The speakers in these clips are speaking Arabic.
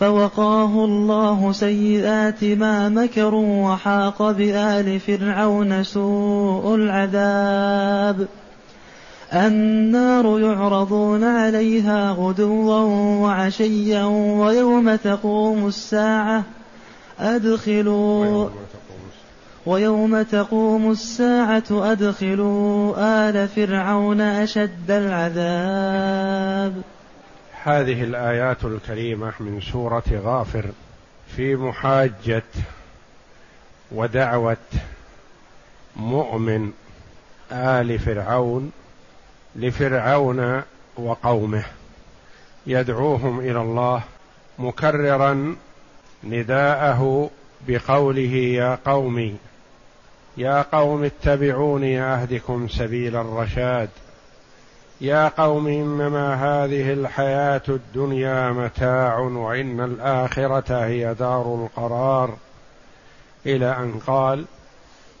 فوقاه الله سيئات ما مكروا وحاق بآل فرعون سوء العذاب. النار يعرضون عليها غدوا وعشيا ويوم تقوم الساعة. أدخلوا ويوم تقوم الساعة أدخلوا آل فرعون أشد العذاب. هذه الآيات الكريمة من سورة غافر في محاجة ودعوة مؤمن آل فرعون لفرعون وقومه. يدعوهم إلى الله مكررا نداءه بقوله يا قوم يا قوم اتبعوني أهدكم سبيل الرشاد. يا قوم إنما هذه الحياة الدنيا متاع وإن الآخرة هي دار القرار. إلى أن قال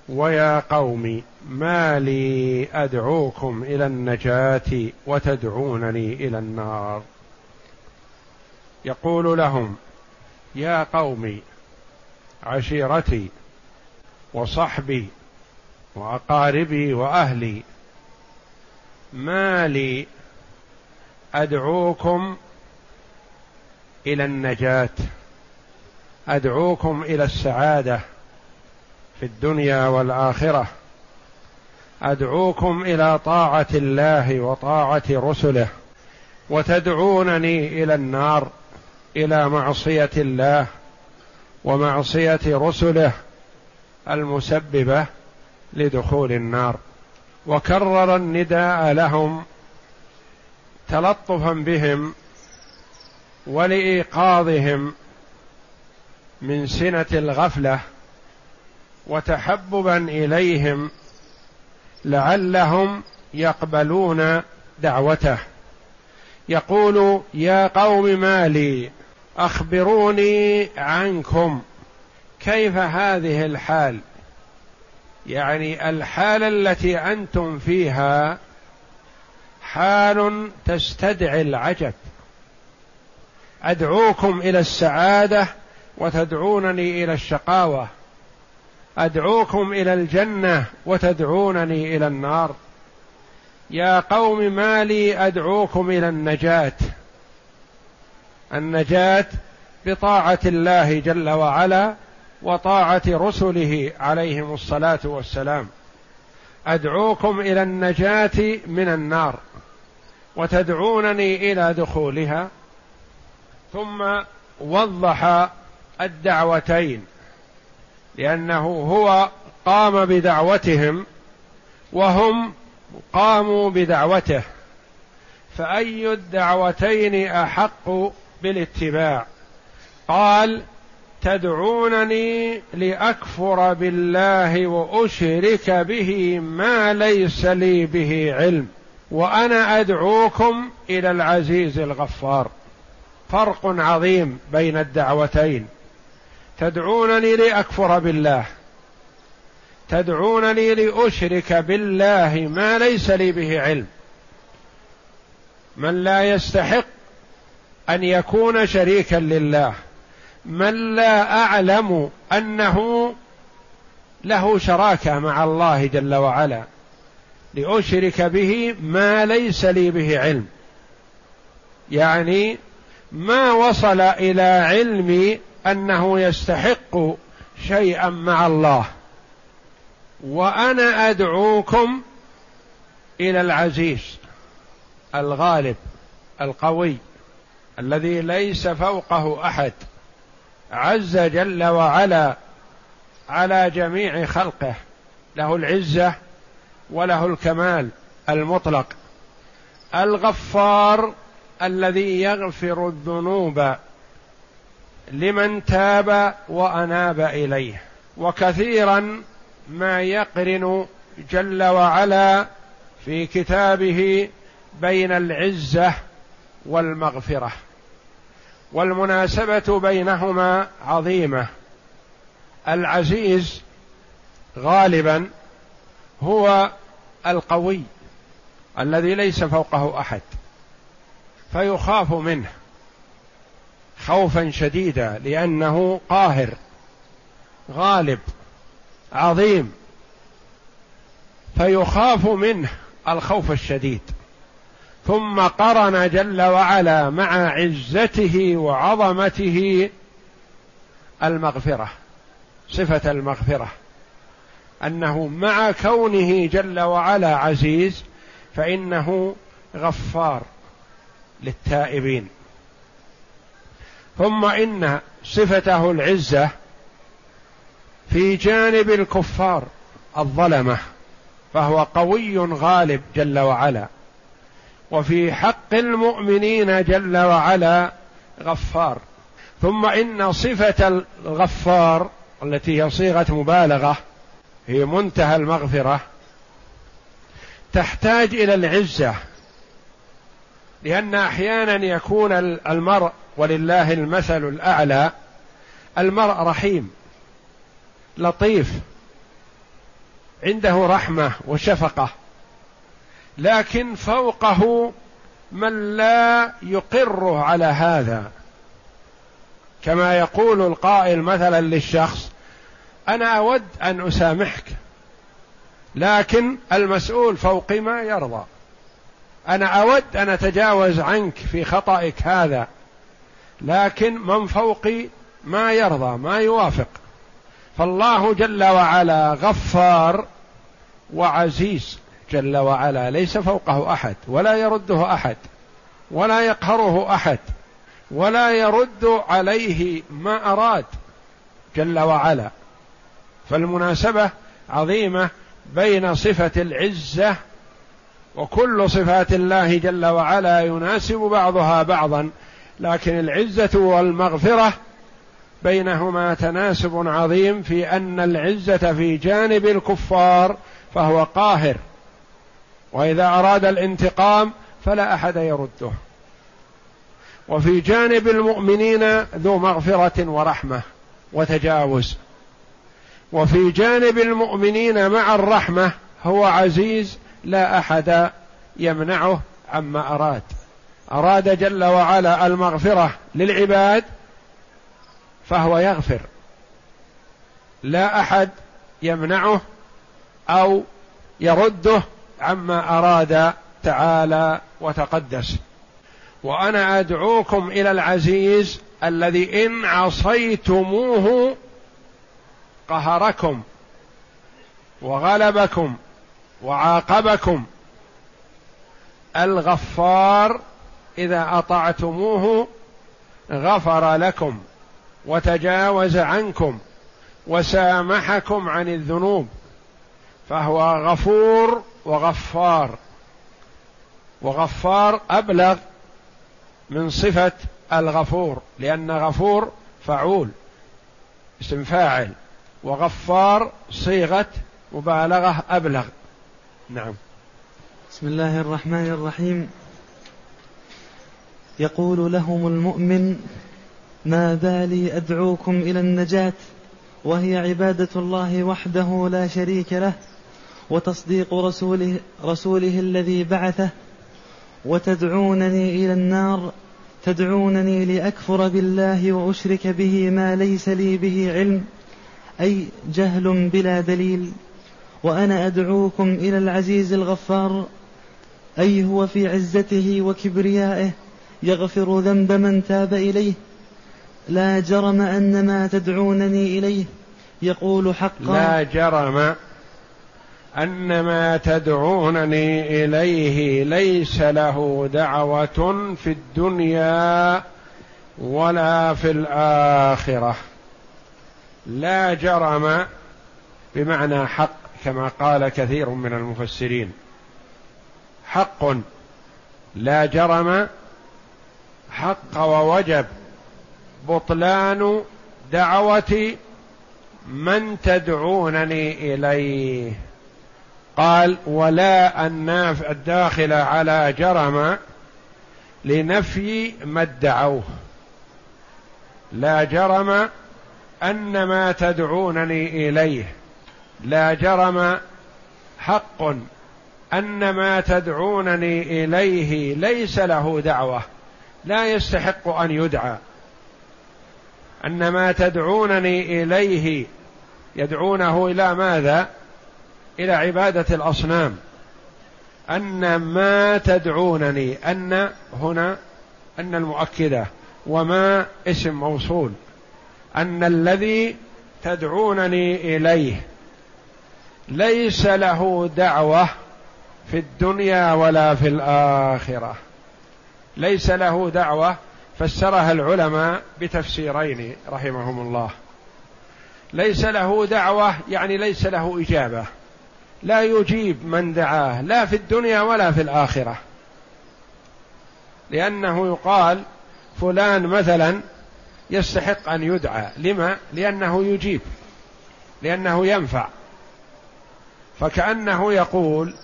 ويا قوم ما لي أدعوكم إلى النجاة وتدعونني إلى النار. يقول لهم يا قوم عشيرتي وصحبي وأقاربي وأهلي ما لي أدعوكم إلى النجاة أدعوكم إلى السعادة في الدنيا والآخرة أدعوكم إلى طاعة الله وطاعة رسله وتدعونني إلى النار إلى معصية الله ومعصية رسله المسببة لدخول النار. وكرر النداء لهم تلطفا بهم ولإيقاظهم من سنة الغفلة وتحببا إليهم لعلهم يقبلون دعوته. يقول يا قوم ما لي أخبروني عنكم كيف هذه الحال؟ يعني الحالة التي أنتم فيها حال تستدعي العجب. أدعوكم إلى السعادة وتدعونني إلى الشقاوة. أدعوكم إلى الجنة وتدعونني إلى النار. يا قوم ما لي أدعوكم إلى النجاة. النجاة بطاعة الله جل وعلا وطاعة رسله عليهم الصلاة والسلام. أدعوكم إلى النجاة من النار وتدعونني إلى دخولها. ثم وضح الدعوتين لأنه هو قام بدعوتهم وهم قاموا بدعوته. فأي الدعوتين أحق بالاتباع؟ قال تدعونني لأكفر بالله وأشرك به ما ليس لي به علم وأنا أدعوكم إلى العزيز الغفار. فرق عظيم بين الدعوتين. تدعونني لأكفر بالله. تدعونني لأشرك بالله ما ليس لي به علم. من لا يستحق أن يكون شريكا لله من لا أعلم أنه له شراكة مع الله جل وعلا لأشرك به ما ليس لي به علم. يعني ما وصل إلى علمي أنه يستحق شيئا مع الله. وأنا أدعوكم إلى العزيز الغالب القوي الذي ليس فوقه أحد. عز جل وعلا على جميع خلقه. له العزة وله الكمال المطلق. الغفار الذي يغفر الذنوب لمن تاب وأناب إليه. وكثيرا ما يقرن جل وعلا في كتابه بين العزة والمغفرة. والمناسبة بينهما عظيمة. العزيز غالبا هو القوي الذي ليس فوقه أحد فيخاف منه خوفا شديدا لأنه قاهر غالب عظيم فيخاف منه الخوف الشديد. ثم قرن جل وعلا مع عزته وعظمته المغفرة صفة المغفرة. أنه مع كونه جل وعلا عزيز فإنه غفار للتائبين. ثم إن صفته العزة في جانب الكفار الظلمة فهو قوي غالب جل وعلا. وفي حق المؤمنين جل وعلا غفار. ثم إن صفة الغفار التي هي صيغة مبالغة هي منتهى المغفرة تحتاج إلى العزة لأن أحيانا يكون المرء ولله المثل الأعلى المرء رحيم لطيف عنده رحمة وشفقة. لكن فوقه من لا يقره على هذا. كما يقول القائل مثلا للشخص أنا أود أن أسامحك لكن المسؤول فوقي ما يرضى. أنا أود أن أتجاوز عنك في خطئك هذا لكن من فوقي ما يرضى ما يوافق. فالله جل وعلا غفار وعزيز. جل وعلا ليس فوقه أحد ولا يرده أحد ولا يقهره أحد ولا يرد عليه ما أراد جل وعلا. فالمناسبة عظيمة بين صفة العزة وكل صفات الله جل وعلا يناسب بعضها بعضا لكن العزة والمغفرة بينهما تناسب عظيم في أن العزة في جانب الكفار فهو قاهر. وإذا أراد الانتقام فلا أحد يرده. وفي جانب المؤمنين ذو مغفرة ورحمة وتجاوز. وفي جانب المؤمنين مع الرحمة هو عزيز لا أحد يمنعه عما أراد. أراد جل وعلا المغفرة للعباد فهو يغفر. لا أحد يمنعه أو يرده عما أراد تعالى وتقدس. وأنا أدعوكم إلى العزيز الذي إن عصيتموه قهركم وغلبكم وعاقبكم. الغفار إذا أطعتموه غفر لكم وتجاوز عنكم وسامحكم عن الذنوب فهو غفور وغفار. وغفار أبلغ من صفة الغفور لأن غفور فعول اسم فاعل. وغفار صيغة مبالغة أبلغ. نعم. بسم الله الرحمن الرحيم. يقول لهم المؤمن ما بالي أدعوكم إلى النجاة وهي عبادة الله وحده لا شريك له وتصديق رسوله رسوله الذي بعثه وتدعونني إلى النار تدعونني لأكفر بالله وأشرك به ما ليس لي به علم أي جهل بلا دليل. وأنا أدعوكم إلى العزيز الغفار أي هو في عزته وكبريائه يغفر ذنب من تاب إليه. لا جرم أن ما تدعونني إليه يقول حقا. لا جرم أن ما تدعونني إليه ليس له دعوة في الدنيا ولا في الآخرة. لا جرم بمعنى حق كما قال كثير من المفسرين. حق لا جرم حق ووجب. بطلان دعوة من تدعونني إليه. قال ولا الناف الداخل على جرم لنفي ما ادعوه. لا جرم أن ما تدعونني إليه. لا جرم حق أن ما تدعونني إليه ليس له دعوة. لا يستحق أن يدعى. أن ما تدعونني إليه يدعونه إلى ماذا؟ إلى عبادة الأصنام. أن ما تدعونني أن هنا أن المؤكدة وما اسم موصول. أن الذي تدعونني إليه ليس له دعوة في الدنيا ولا في الآخرة. ليس له دعوة فسرها العلماء بتفسيرين رحمهم الله. ليس له دعوة يعني ليس له إجابة. لا يجيب من دعاه لا في الدنيا ولا في الآخرة. لأنه يقال فلان مثلا يستحق أن يدعى. لما؟ لأنه يجيب. لأنه ينفع. فكأنه يقول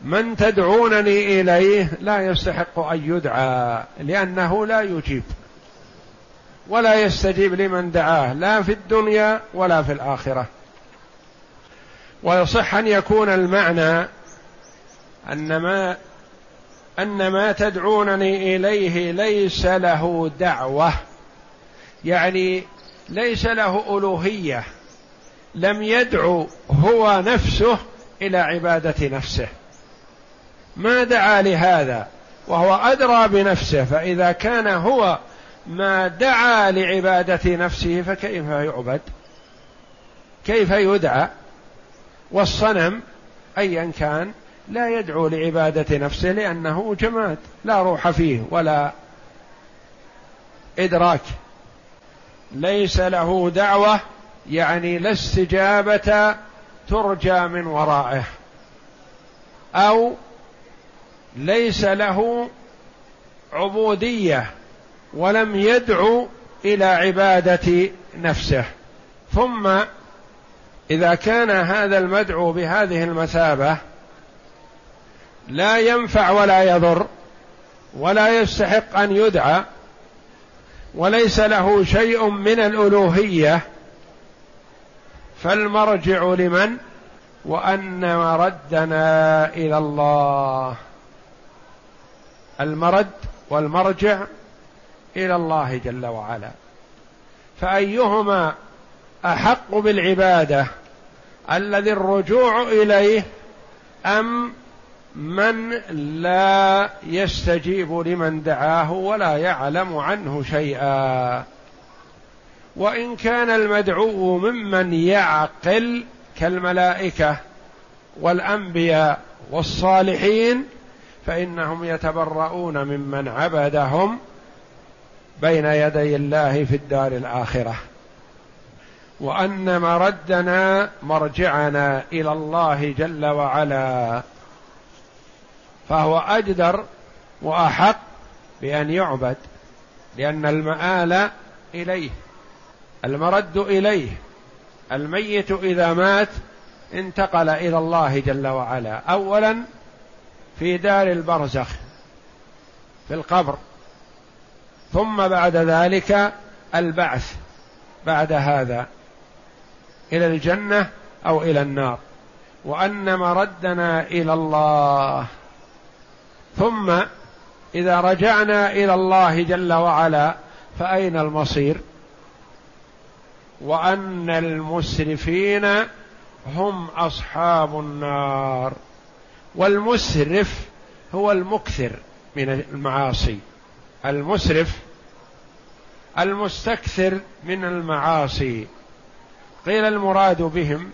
من تدعونني إليه لا يستحق أن يدعى لأنه لا يجيب. ولا يستجيب لمن دعاه لا في الدنيا ولا في الآخرة. ويصح أن يكون المعنى أن ما أن ما تدعونني إليه ليس له دعوة. يعني ليس له ألوهية. لم يدعو هو نفسه إلى عبادة نفسه. ما دعا لهذا؟ وهو أدرى بنفسه. فإذا كان هو ما دعا لعبادة نفسه فكيف يعبد؟ كيف يدعى؟ والصنم ايا كان لا يدعو لعبادة نفسه لأنه جماد لا روح فيه ولا إدراك. ليس له دعوة يعني لا استجابة ترجى من ورائه. أو ليس له عبودية ولم يدعو إلى عبادة نفسه. ثم إذا كان هذا المدعو بهذه المثابة لا ينفع ولا يضر ولا يستحق أن يدعى وليس له شيء من الألوهية فالمرجع لمن؟ وأن مردنا إلى الله. المرد والمرجع إلى الله جل وعلا. فأيهما أحق بالعبادة؟ الذي الرجوع إليه أم من لا يستجيب لمن دعاه ولا يعلم عنه شيئا. وإن كان المدعو ممن يعقل كالملائكة والأنبياء والصالحين فإنهم يتبرؤون ممن عبدهم بين يدي الله في الدار الآخرة. وأن مردنا مرجعنا إلى الله جل وعلا. فهو أجدر وأحق بأن يعبد لأن المآل إليه المرد إليه الميت إذا مات انتقل إلى الله جل وعلا. اولا في دار البرزخ في القبر. ثم بعد ذلك البعث بعد هذا. إلى الجنة أو إلى النار. وأن مردنا إلى الله. ثم إذا رجعنا إلى الله جل وعلا فأين المصير؟ وأن المسرفين هم أصحاب النار. والمسرف هو المكثر من المعاصي. المسرف المستكثر من المعاصي. قيل المراد بهم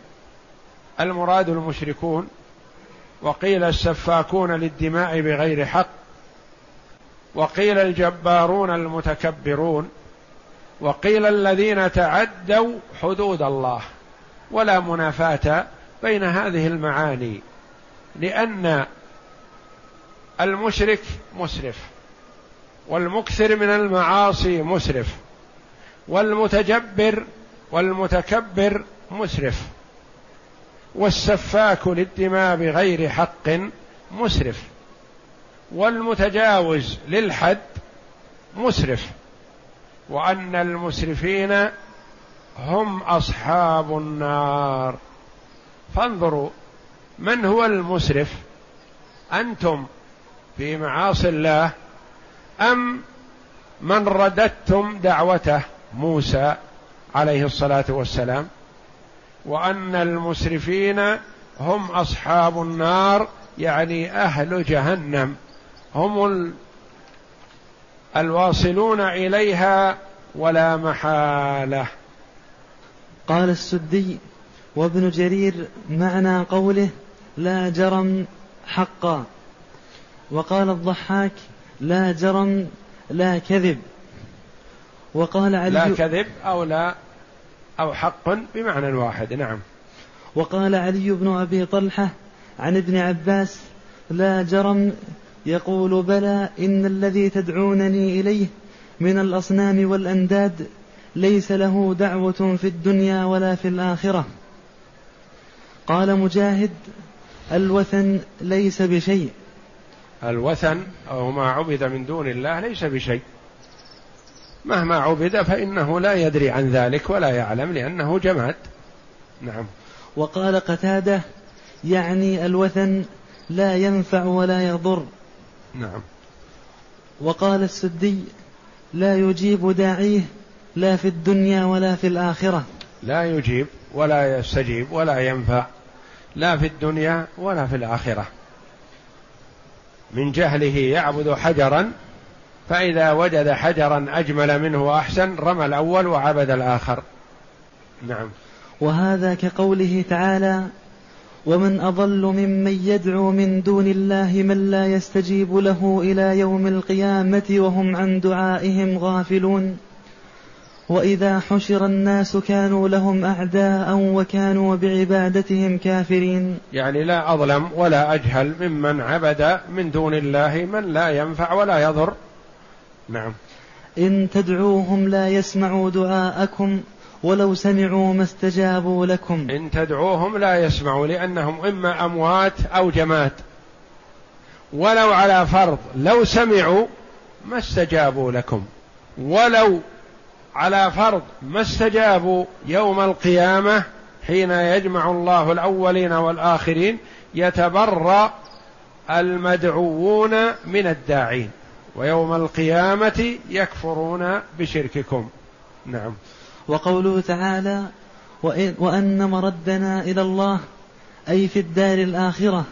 المراد المشركون وقيل السفاكون للدماء بغير حق وقيل الجبارون المتكبرون وقيل الذين تعدوا حدود الله ولا منافاة بين هذه المعاني لأن المشرك مسرف والمكثر من المعاصي مسرف والمتجبر والمتكبر مسرف. والسفاك للدماء بغير حق مسرف. والمتجاوز للحد مسرف. وأن المسرفين هم أصحاب النار. فانظروا من هو المسرف؟ أنتم في معاصي الله أم من رددتم دعوته موسى؟ عليه الصلاة والسلام وأن المسرفين هم أصحاب النار يعني أهل جهنم. هم الواصلون إليها ولا محالة. قال السدي وابن جرير معنى قوله لا جرم حقا وقال الضحاك لا جرم لا كذب. وقال علي لا كذب أو لا أو حق بمعنى واحد نعم. وقال علي بن أبي طلحة عن ابن عباس لا جرم يقول بلى إن الذي تدعونني إليه من الأصنام والأنداد ليس له دعوة في الدنيا ولا في الآخرة. قال مجاهد الوثن ليس بشيء. الوثن أو ما عبد من دون الله ليس بشيء. مهما عبد فإنه لا يدري عن ذلك ولا يعلم لأنه جماد. نعم. وقال قتادة يعني الوثن لا ينفع ولا يضر. نعم. وقال السدي لا يجيب داعيه لا في الدنيا ولا في الآخرة. لا يجيب ولا يستجيب ولا ينفع لا في الدنيا ولا في الآخرة. من جهله يعبد حجرا فإذا وجد حجرا أجمل منه وأحسن رمى الأول وعبد الآخر. نعم. وهذا كقوله تعالى ومن أضل ممن يدعو من دون الله من لا يستجيب له إلى يوم القيامة وهم عن دعائهم غافلون. وإذا حشر الناس كانوا لهم أعداء وكانوا بعبادتهم كافرين. يعني لا أظلم ولا أجهل ممن عبد من دون الله من لا ينفع ولا يضر. نعم. إن تدعوهم لا يسمعوا دعاءكم ولو سمعوا ما استجابوا لكم. إن تدعوهم لا يسمعوا لأنهم إما أموات أو جماد. ولو على فرض لو سمعوا ما استجابوا لكم. ولو على فرض ما استجابوا يوم القيامة حين يجمع الله الأولين والآخرين يتبرأ المدعوون من الداعين. ويوم القيامة يكفرون بشرككم. نعم. وقوله تعالى وان مردنا إلى الله أي في الدار الآخرة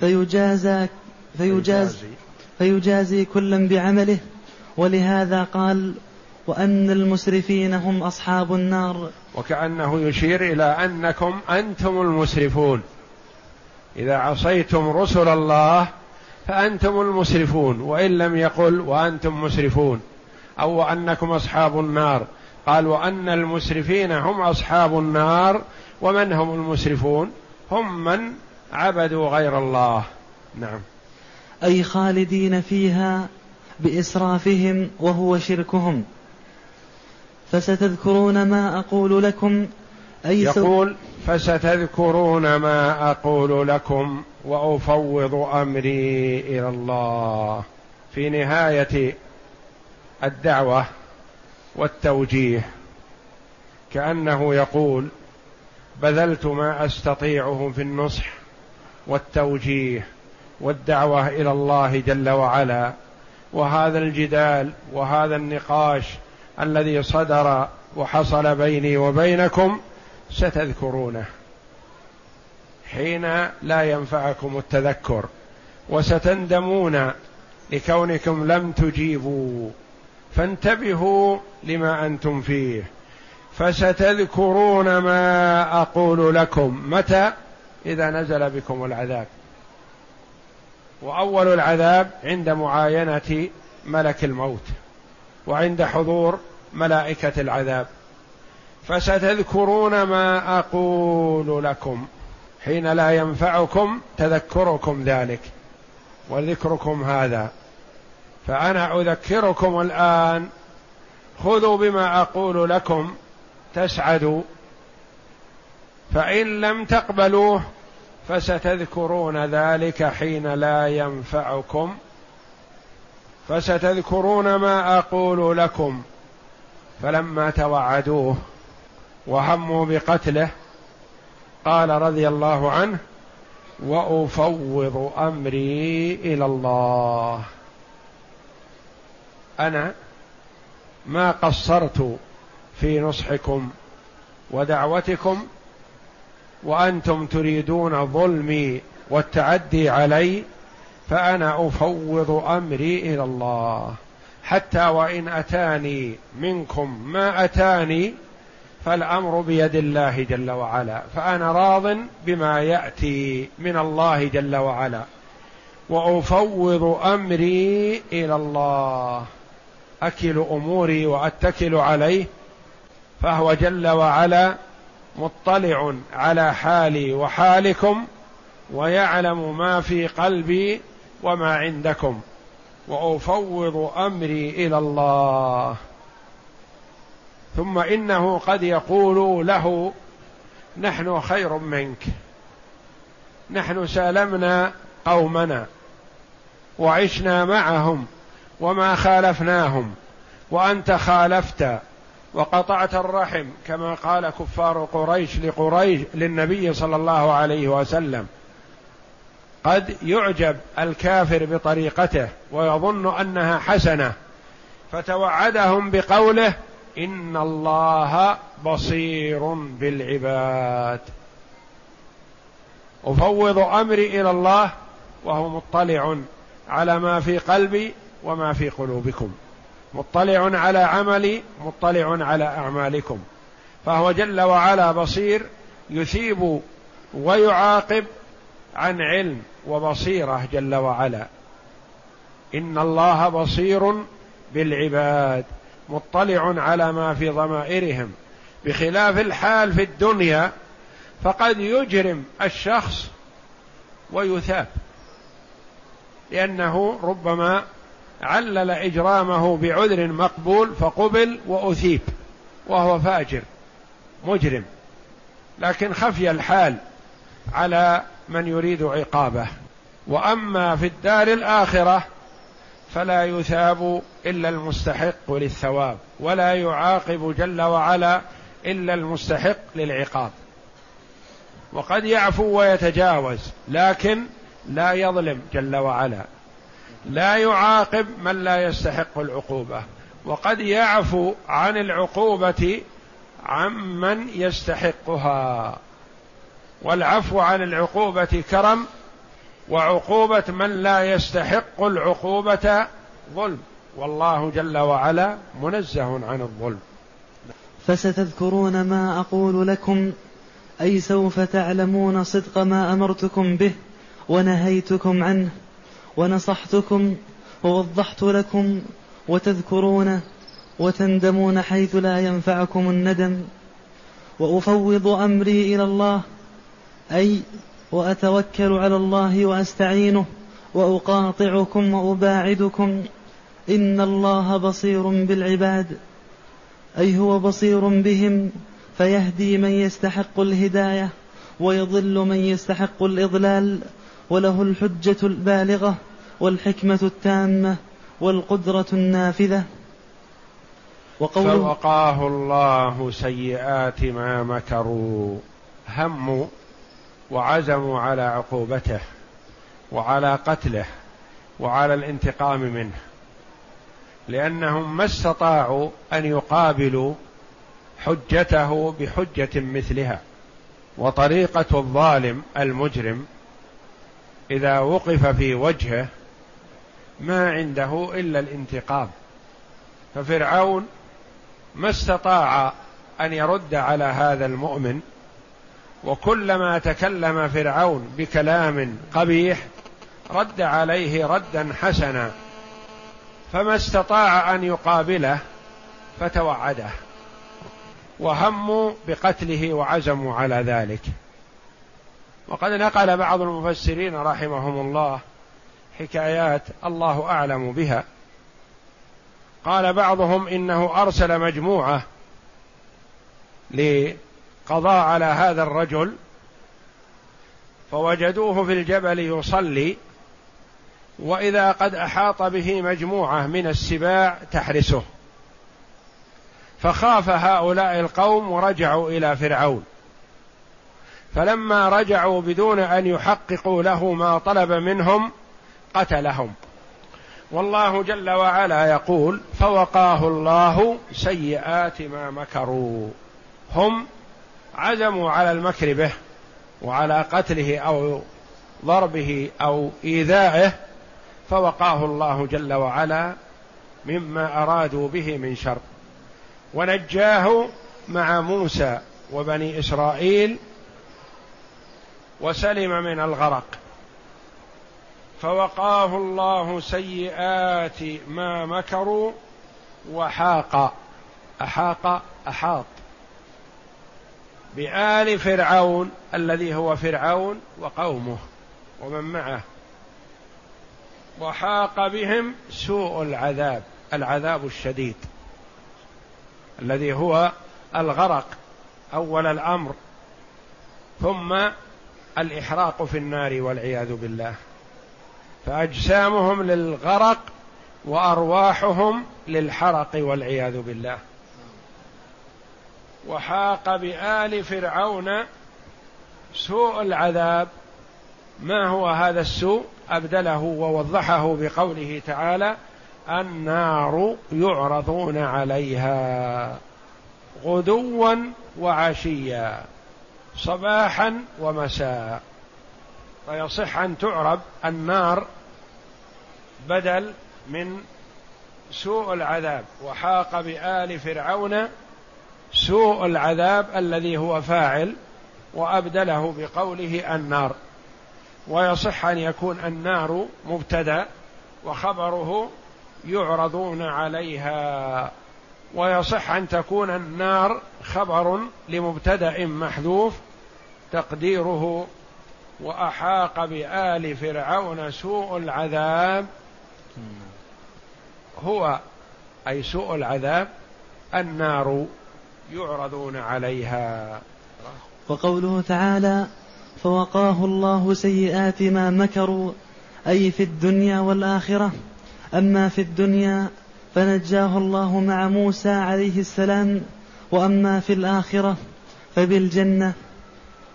فيجازى فيجازي. فيجازي كلا بعمله. ولهذا قال وأن المسرفين هم أصحاب النار. وكأنه يشير إلى أنكم أنتم المسرفون. إذا عصيتم رسل الله فأنتم المسرفون وإن لم يقل وأنتم مسرفون. أو أنكم أصحاب النار. قال وأن المسرفين هم أصحاب النار ومن هم المسرفون؟ هم من عبدوا غير الله. نعم. أي خالدين فيها بإسرافهم وهو شركهم. فستذكرون ما أقول لكم أي يقول فستذكرون ما أقول لكم. وأفوض أمري إلى الله. في نهاية الدعوة والتوجيه كأنه يقول بذلت ما أستطيعه في النصح والتوجيه والدعوة إلى الله جل وعلا. وهذا الجدال وهذا النقاش الذي صدر وحصل بيني وبينكم ستذكرونه. حين لا ينفعكم التذكر وستندمون لكونكم لم تجيبوا. فانتبهوا لما أنتم فيه. فستذكرون ما أقول لكم. متى؟ إذا نزل بكم العذاب. وأول العذاب عند معاينة ملك الموت. وعند حضور ملائكة العذاب. فستذكرون ما أقول لكم. حين لا ينفعكم تذكركم ذلك وذكركم هذا. فأنا أذكركم الآن خذوا بما أقول لكم تسعدوا. فإن لم تقبلوه فستذكرون ذلك حين لا ينفعكم. فستذكرون ما أقول لكم. فلما توعدوه وهموا بقتله قال رضي الله عنه وأفوض أمري إلى الله. أنا ما قصرت في نصحكم ودعوتكم وأنتم تريدون ظلمي والتعدي علي فأنا أفوض أمري إلى الله. حتى وإن أتاني منكم ما أتاني فالأمر بيد الله جل وعلا فأنا راض بما يأتي من الله جل وعلا وأفوض أمري إلى الله أكل أموري وأتكل عليه فهو جل وعلا مطلع على حالي وحالكم ويعلم ما في قلبي وما عندكم وأفوض أمري إلى الله. ثم إنه قد يقول له نحن خير منك. نحن سالمنا قومنا وعشنا معهم وما خالفناهم وأنت خالفت وقطعت الرحم كما قال كفار قريش لقريش للنبي صلى الله عليه وسلم. قد يعجب الكافر بطريقته ويظن أنها حسنة فتوعدهم بقوله إن الله بصير بالعباد. أفوض أمري إلى الله وهو مطلع على ما في قلبي وما في قلوبكم. مطلع على عملي مطلع على أعمالكم. فهو جل وعلا بصير يثيب ويعاقب عن علم وبصيرة جل وعلا. إن الله بصير بالعباد. مطلع على ما في ضمائرهم. بخلاف الحال في الدنيا فقد يجرم الشخص ويثاب. لأنه ربما علل إجرامه بعذر مقبول فقبل وأثيب وهو فاجر مجرم. لكن خفي الحال على من يريد عقابه. وأما في الدار الآخرة فلا يثاب إلا المستحق للثواب ولا يعاقب جل وعلا إلا المستحق للعقاب. وقد يعفو ويتجاوز لكن لا يظلم جل وعلا. لا يعاقب من لا يستحق العقوبة. وقد يعفو عن العقوبة عمن يستحقها. والعفو عن العقوبة كرم وعقوبة من لا يستحق العقوبة ظلم. والله جل وعلا منزه عن الظلم. فستذكرون ما أقول لكم أي سوف تعلمون صدق ما أمرتكم به ونهيتكم عنه ونصحتكم ووضحت لكم وتذكرونه وتندمون حيث لا ينفعكم الندم. وأفوض أمري إلى الله أي وأتوكل على الله وأستعينه وأقاطعكم وأباعدكم إن الله بصير بالعباد. أي هو بصير بهم فيهدي من يستحق الهداية ويضل من يستحق الإضلال. وله الحجة البالغة والحكمة التامة والقدرة النافذة. وقوله فوقاه الله سيئات ما مكروا. هموا وعزموا على عقوبته وعلى قتله وعلى الانتقام منه لأنهم ما استطاعوا أن يقابلوا حجته بحجة مثلها. وطريقة الظالم المجرم إذا وقف في وجهه ما عنده إلا الانتقام. ففرعون ما استطاع أن يرد على هذا المؤمن وكلما تكلم فرعون بكلام قبيح رد عليه ردا حسنا فما استطاع أن يقابله فتوعده وهموا بقتله وعزموا على ذلك. وقد نقل بعض المفسرين رحمهم الله حكايات الله أعلم بها. قال بعضهم إنه أرسل مجموعة لقضاء على هذا الرجل فوجدوه في الجبل يصلي وإذا قد أحاط به مجموعة من السباع تحرسه. فخاف هؤلاء القوم ورجعوا إلى فرعون. فلما رجعوا بدون أن يحققوا له ما طلب منهم قتلهم. والله جل وعلا يقول فوقاه الله سيئات ما مكروا. هم عزموا على المكر به وعلى قتله أو ضربه أو إيذائه فوقاه الله جل وعلا مما أرادوا به من شر. ونجاه مع موسى وبني إسرائيل وسلم من الغرق. فوقاه الله سيئات ما مكروا وحاق أحاق أحاط. بآل فرعون الذي هو فرعون وقومه ومن معه. وحاق بهم سوء العذاب العذاب الشديد. الذي هو الغرق أول الأمر. ثم الإحراق في النار والعياذ بالله. فأجسامهم للغرق وأرواحهم للحرق والعياذ بالله. وحاق بآل فرعون سوء العذاب. ما هو هذا السوء؟ أبدله ووضحه بقوله تعالى النار يعرضون عليها غدوا وعشيا صباحا ومساء. فيصح أن تعرب النار بدل من سوء العذاب. وحاق بآل فرعون سوء العذاب الذي هو فاعل وأبدله بقوله النار. ويصح أن يكون النار مبتدأ وخبره يعرضون عليها. ويصح أن تكون النار خبر لمبتدأ محذوف تقديره وأحاق بآل فرعون سوء العذاب. هو أي سوء العذاب؟ النار. يعرضون عليها. وقوله تعالى فوقاه الله سيئات ما مكروا أي في الدنيا والآخرة. أما في الدنيا فنجاه الله مع موسى عليه السلام وأما في الآخرة فبالجنة.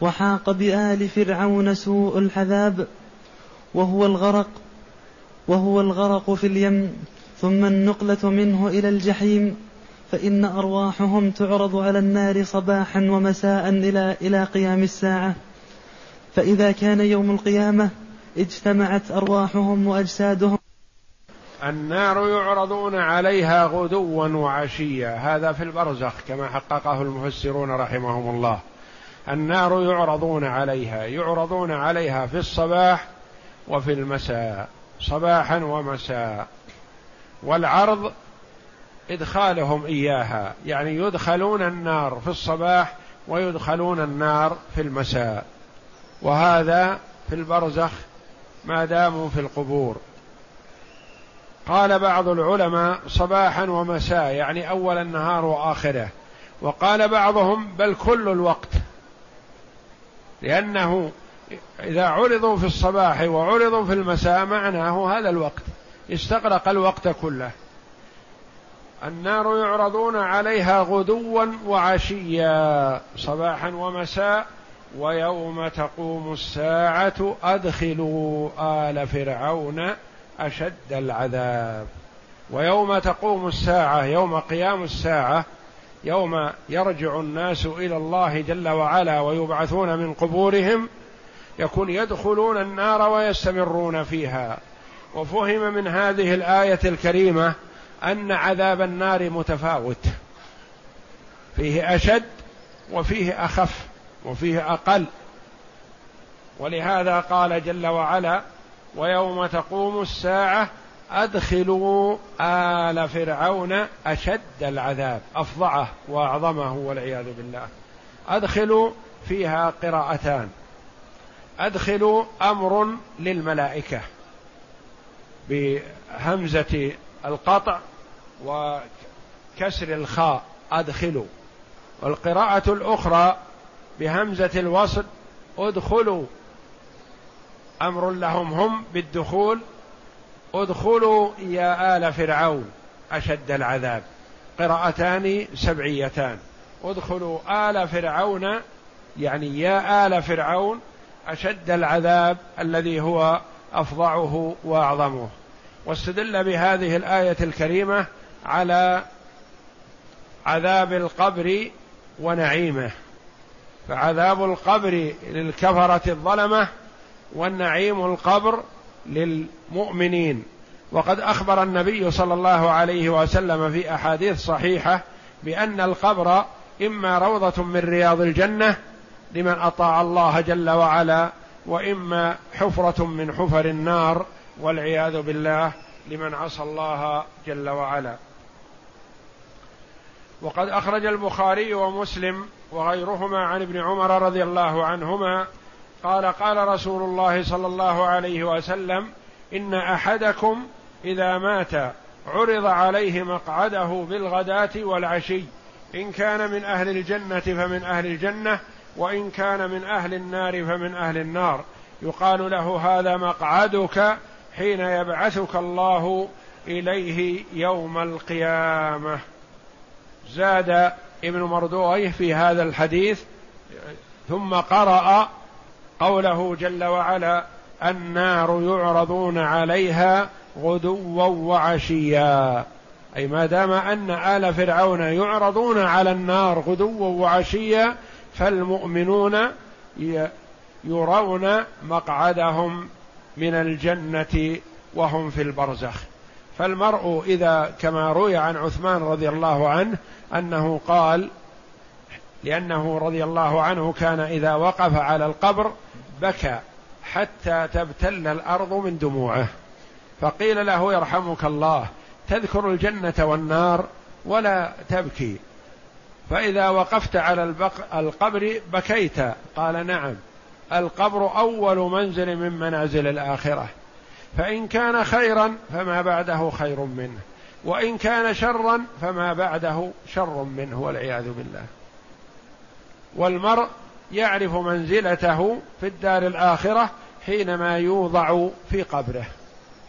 وحاق بآل فرعون سوء العذاب وهو الغرق وهو الغرق في اليم ثم النقلة منه إلى الجحيم. فإن أرواحهم تعرض على النار صباحا ومساء إلى إلى قيام الساعة. فإذا كان يوم القيامة اجتمعت أرواحهم وأجسادهم. النار يعرضون عليها غدوا وعشيا. هذا في البرزخ كما حققه المفسرون رحمهم الله. النار يعرضون عليها يعرضون عليها في الصباح وفي المساء. صباحا ومساء. والعرض إدخالهم إياها. يعني يدخلون النار في الصباح ويدخلون النار في المساء. وهذا في البرزخ ما داموا في القبور. قال بعض العلماء صباحا ومساء يعني أول النهار وآخره. وقال بعضهم بل كل الوقت. لأنه إذا عرضوا في الصباح وعرضوا في المساء معناه هذا الوقت. استغرق الوقت كله. النار يعرضون عليها غدوا وعشيا صباحا ومساء ويوم تقوم الساعة أدخلوا آل فرعون أشد العذاب. ويوم تقوم الساعة يوم قيام الساعة يوم يرجع الناس إلى الله جل وعلا ويبعثون من قبورهم يكون يدخلون النار ويستمرون فيها. وفهم من هذه الآية الكريمة أن عذاب النار متفاوت. فيه أشد وفيه أخف وفيه أقل. ولهذا قال جل وعلا ويوم تقوم الساعة أدخلوا آل فرعون أشد العذاب أفظعه وأعظمه والعياذ بالله. أدخلوا فيها قراءتان. أدخلوا أمر للملائكة بهمزة القطع وكسر الخاء أدخلوا. والقراءة الأخرى بهمزة الوصل ادخلوا. أمر لهم هم بالدخول ادخلوا يا آل فرعون أشد العذاب. قراءتان سبعيتان. ادخلوا آل فرعون يعني يا آل فرعون أشد العذاب الذي هو أفظعه وأعظمه. واستدل بهذه الآية الكريمة على عذاب القبر ونعيمه. فعذاب القبر للكفرة الظلمة والنعيم القبر للمؤمنين. وقد أخبر النبي صلى الله عليه وسلم في أحاديث صحيحة بأن القبر إما روضة من رياض الجنة لمن أطاع الله جل وعلا وإما حفرة من حفر النار والعياذ بالله لمن عصى الله جل وعلا. وقد أخرج البخاري ومسلم وغيرهما عن ابن عمر رضي الله عنهما قال قال رسول الله صلى الله عليه وسلم إن أحدكم إذا مات عرض عليه مقعده بالغداة والعشي إن كان من أهل الجنة فمن أهل الجنة وإن كان من أهل النار فمن أهل النار. يقال له هذا مقعدك حين يبعثك الله إليه يوم القيامة. زاد ابن مردويه في هذا الحديث ثم قرأ قوله جل وعلا النار يعرضون عليها غدوا وعشيا. أي ما دام أن آل فرعون يعرضون على النار غدوا وعشيا فالمؤمنون يرون مقعدهم من الجنة وهم في البرزخ. فالمرء إذا كما روي عن عثمان رضي الله عنه أنه قال لأنه رضي الله عنه كان إذا وقف على القبر بكى حتى تبتل الأرض من دموعه. فقيل له يرحمك الله تذكر الجنة والنار ولا تبكي. فإذا وقفت على القبر بكيت. قال نعم القبر أول منزل من منازل الآخرة. فإن كان خيرا فما بعده خير منه. وإن كان شرا فما بعده شر منه والعياذ بالله. والمرء يعرف منزلته في الدار الآخرة حينما يوضع في قبره.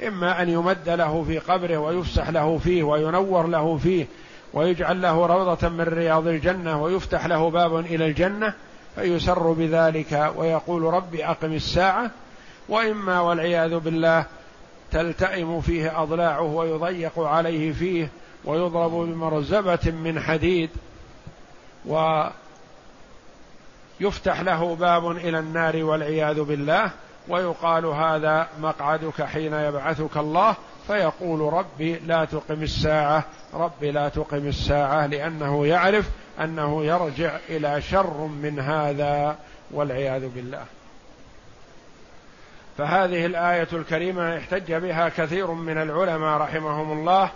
إما أن يمد له في قبره ويفسح له فيه وينور له فيه ويجعل له روضة من رياض الجنة ويفتح له باب إلى الجنة فيسر بذلك ويقول رب أقم الساعة. وإما والعياذ بالله تلتئم فيه أضلاعه ويضيق عليه فيه ويضرب بمرزبة من حديد ويفتح له باب إلى النار والعياذ بالله ويقال هذا مقعدك حين يبعثك الله فيقول ربي لا تقم الساعة ربي لا تقم الساعة لأنه يعرف أنه يرجع إلى شر من هذا والعياذ بالله. فهذه الآية الكريمة احتج بها كثير من العلماء رحمهم الله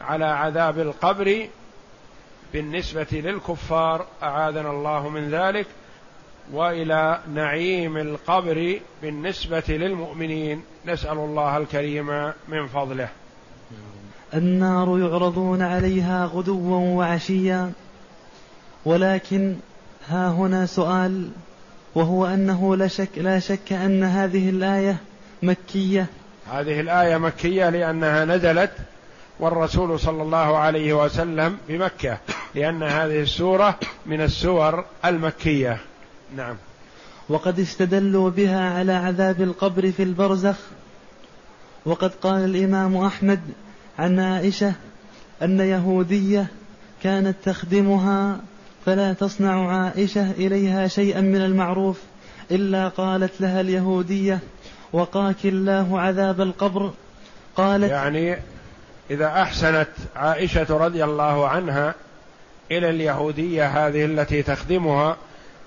على عذاب القبر بالنسبة للكفار. أعاذنا الله من ذلك وإلى نعيم القبر بالنسبة للمؤمنين. نسأل الله الكريم من فضله. النار يعرضون عليها غدوا وعشيا ولكن ها هنا سؤال وهو أنه لا شك لا شك أن هذه الآية مكية. هذه الآية مكية لأنها نزلت والرسول صلى الله عليه وسلم بمكة لأن هذه السورة من السور المكية. نعم. وقد استدلوا بها على عذاب القبر في البرزخ. وقد قال الإمام أحمد عن عائشة أن يهودية كانت تخدمها فلا تصنع عائشة إليها شيئا من المعروف إلا قالت لها اليهودية وقاك الله عذاب القبر. قالت يعني إذا أحسنت عائشة رضي الله عنها إلى اليهودية هذه التي تخدمها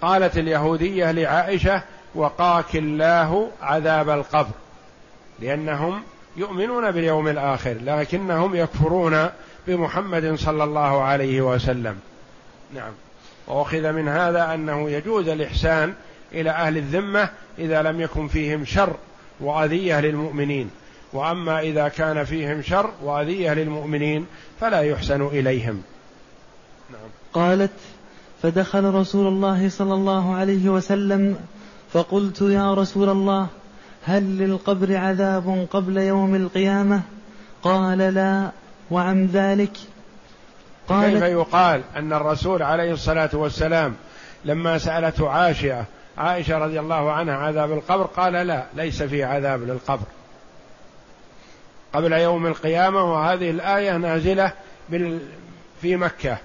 قالت اليهودية لعائشة وقاك الله عذاب القبر لأنهم يؤمنون باليوم الآخر لكنهم يكفرون بمحمد صلى الله عليه وسلم. نعم. وأخذ من هذا أنه يجوز الإحسان إلى أهل الذمة إذا لم يكن فيهم شر وأذية للمؤمنين. وأما إذا كان فيهم شر وأذية للمؤمنين فلا يحسن إليهم. نعم. قالت فدخل رسول الله صلى الله عليه وسلم فقلت يا رسول الله هل للقبر عذاب قبل يوم القيامة؟ قال لا وعن ذلك قال كيف يقال أن الرسول عليه الصلاة والسلام لما سألته عائشة عائشة رضي الله عنها عذاب القبر قال لا ليس في عذاب للقبر. قبل يوم القيامة وهذه الآية نازلة في مكة.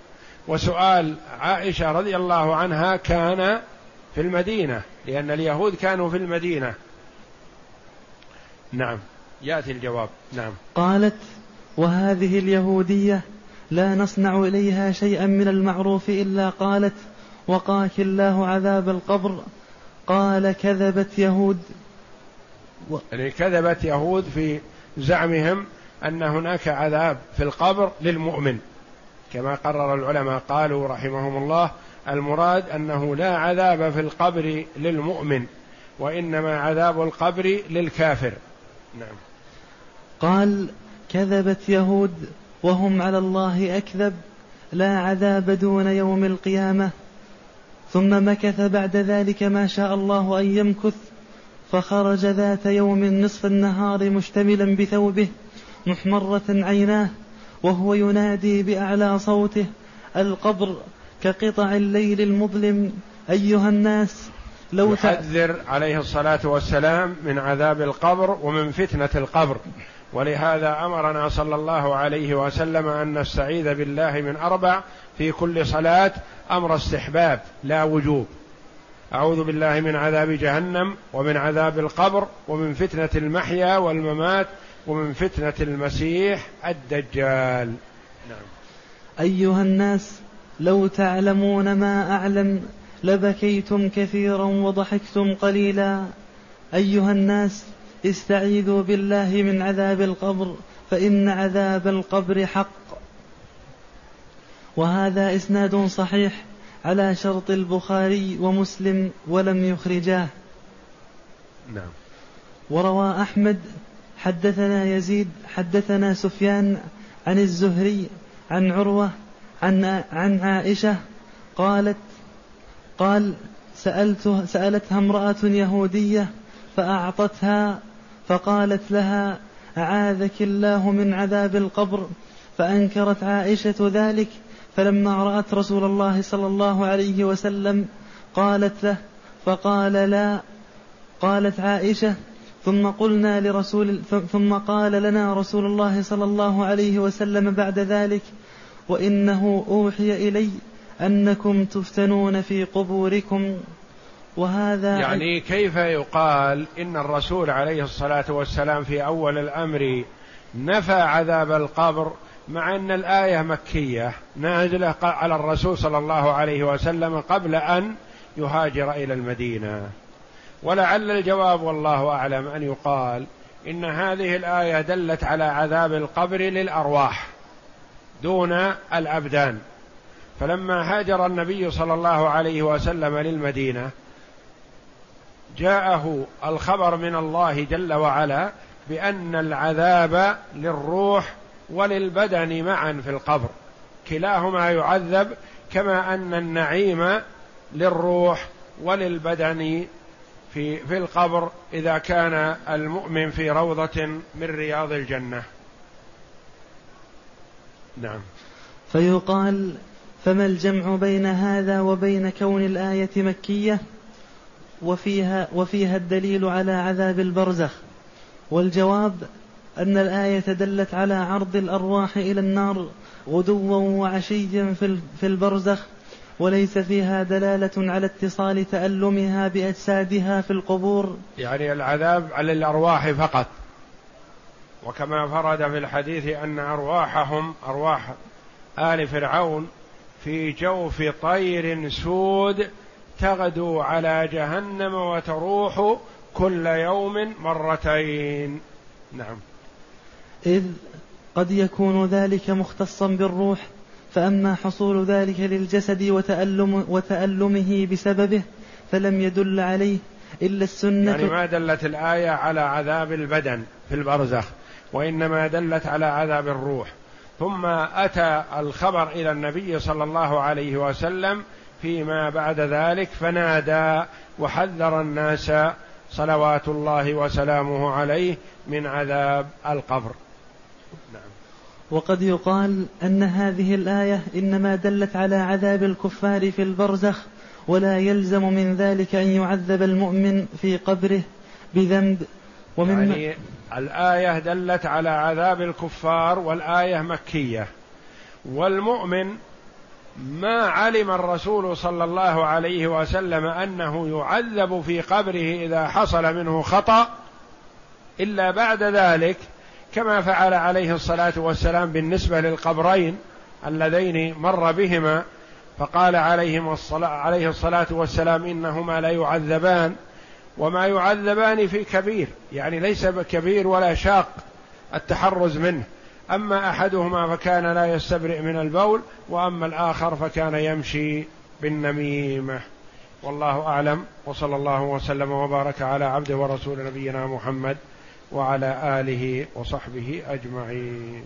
وسؤال عائشة رضي الله عنها كان في المدينة لأن اليهود كانوا في المدينة. نعم. يأتي الجواب. نعم. قالت وهذه اليهودية لا نصنع إليها شيئا من المعروف إلا قالت وقاك الله عذاب القبر. قال كذبت يهود. و... يعني كذبت يهود في زعمهم أن هناك عذاب في القبر للمؤمن. كما قرر العلماء قالوا رحمهم الله المراد أنه لا عذاب في القبر للمؤمن وإنما عذاب القبر للكافر. نعم. قال كذبت يهود. وهم على الله أكذب لا عذاب دون يوم القيامة. ثم مكث بعد ذلك ما شاء الله أن يمكث فخرج ذات يوم نصف النهار مشتملا بثوبه محمرة عيناه وهو ينادي بأعلى صوته القبر كقطع الليل المظلم. أيها الناس لو يحذر عليه الصلاة والسلام من عذاب القبر ومن فتنة القبر. ولهذا أمرنا صلى الله عليه وسلم أن نستعيذ بالله من أربع في كل صلاة أمر استحباب لا وجوب. أعوذ بالله من عذاب جهنم ومن عذاب القبر ومن فتنة المحيا والممات ومن فتنة المسيح الدجال. نعم أيها الناس لو تعلمون ما أعلم لبكيتم كثيرا وضحكتم قليلا. أيها الناس استعيذوا بالله من عذاب القبر فإن عذاب القبر حق. وهذا إسناد صحيح على شرط البخاري ومسلم ولم يخرجاه. نعم. وروى أحمد حدثنا يزيد حدثنا سفيان عن الزهري عن عروة عن عن عائشة قالت قال سألت سألتها امرأة يهودية فأعطتها فقالت لها أعاذك الله من عذاب القبر؟ فأنكرت عائشة ذلك. فلما رأت رسول الله صلى الله عليه وسلم قالت له فقال لا قالت عائشة ثم قلنا لرسول ثم قال لنا رسول الله صلى الله عليه وسلم بعد ذلك وإنه أوحي إلي أنكم تفتنون في قبوركم. وهذا يعني كيف يقال إن الرسول عليه الصلاة والسلام في أول الأمر نفى عذاب القبر مع أن الآية مكية نازلة على الرسول صلى الله عليه وسلم قبل أن يهاجر إلى المدينة. ولعل الجواب والله أعلم أن يقال إن هذه الآية دلت على عذاب القبر للأرواح دون الأبدان. فلما هاجر النبي صلى الله عليه وسلم للمدينة جاءه الخبر من الله جل وعلا بأن العذاب للروح وللبدن معا في القبر. كلاهما يعذب كما أن النعيم للروح وللبدن في في القبر إذا كان المؤمن في روضة من رياض الجنة. نعم. فيقال فما الجمع بين هذا وبين كون الآية مكية؟ وفيها وفيها الدليل على عذاب البرزخ والجواب أن الآية دلت على عرض الأرواح إلى النار غدوا وعشيا في البرزخ وليس فيها دلالة على اتصال تألمها بأجسادها في القبور. يعني العذاب على الأرواح فقط. وكما فرد في الحديث أن أرواحهم أرواح آل فرعون في جوف طير سود تغدو على جهنم وتروح كل يوم مرتين. نعم. إذ قد يكون ذلك مختصا بالروح فأما حصول ذلك للجسد وتألم وتألمه بسببه فلم يدل عليه إلا السنة يعني ما دلت الآية على عذاب البدن في البرزخ وإنما دلت على عذاب الروح. ثم أتى الخبر إلى النبي صلى الله عليه وسلم فيما بعد ذلك فنادى وحذر الناس صلوات الله وسلامه عليه من عذاب القبر. نعم. وقد يقال أن هذه الآية إنما دلت على عذاب الكفار في البرزخ ولا يلزم من ذلك أن يعذب المؤمن في قبره بذنب. ومن يعني الآية دلت على عذاب الكفار والآية مكية. والمؤمن ما علم الرسول صلى الله عليه وسلم أنه يعذب في قبره إذا حصل منه خطأ إلا بعد ذلك كما فعل عليه الصلاة والسلام بالنسبة للقبرين اللذين مر بهما فقال عليهم الصلاة عليه الصلاة والسلام إنهما لا يعذبان وما يعذبان في كبير يعني ليس بكبير ولا شاق التحرز منه. أما أحدهما فكان لا يستبرئ من البول وأما الآخر فكان يمشي بالنميمة. والله أعلم وصلى الله وسلم وبارك على عبده ورسول نبينا محمد وعلى آله وصحبه أجمعين.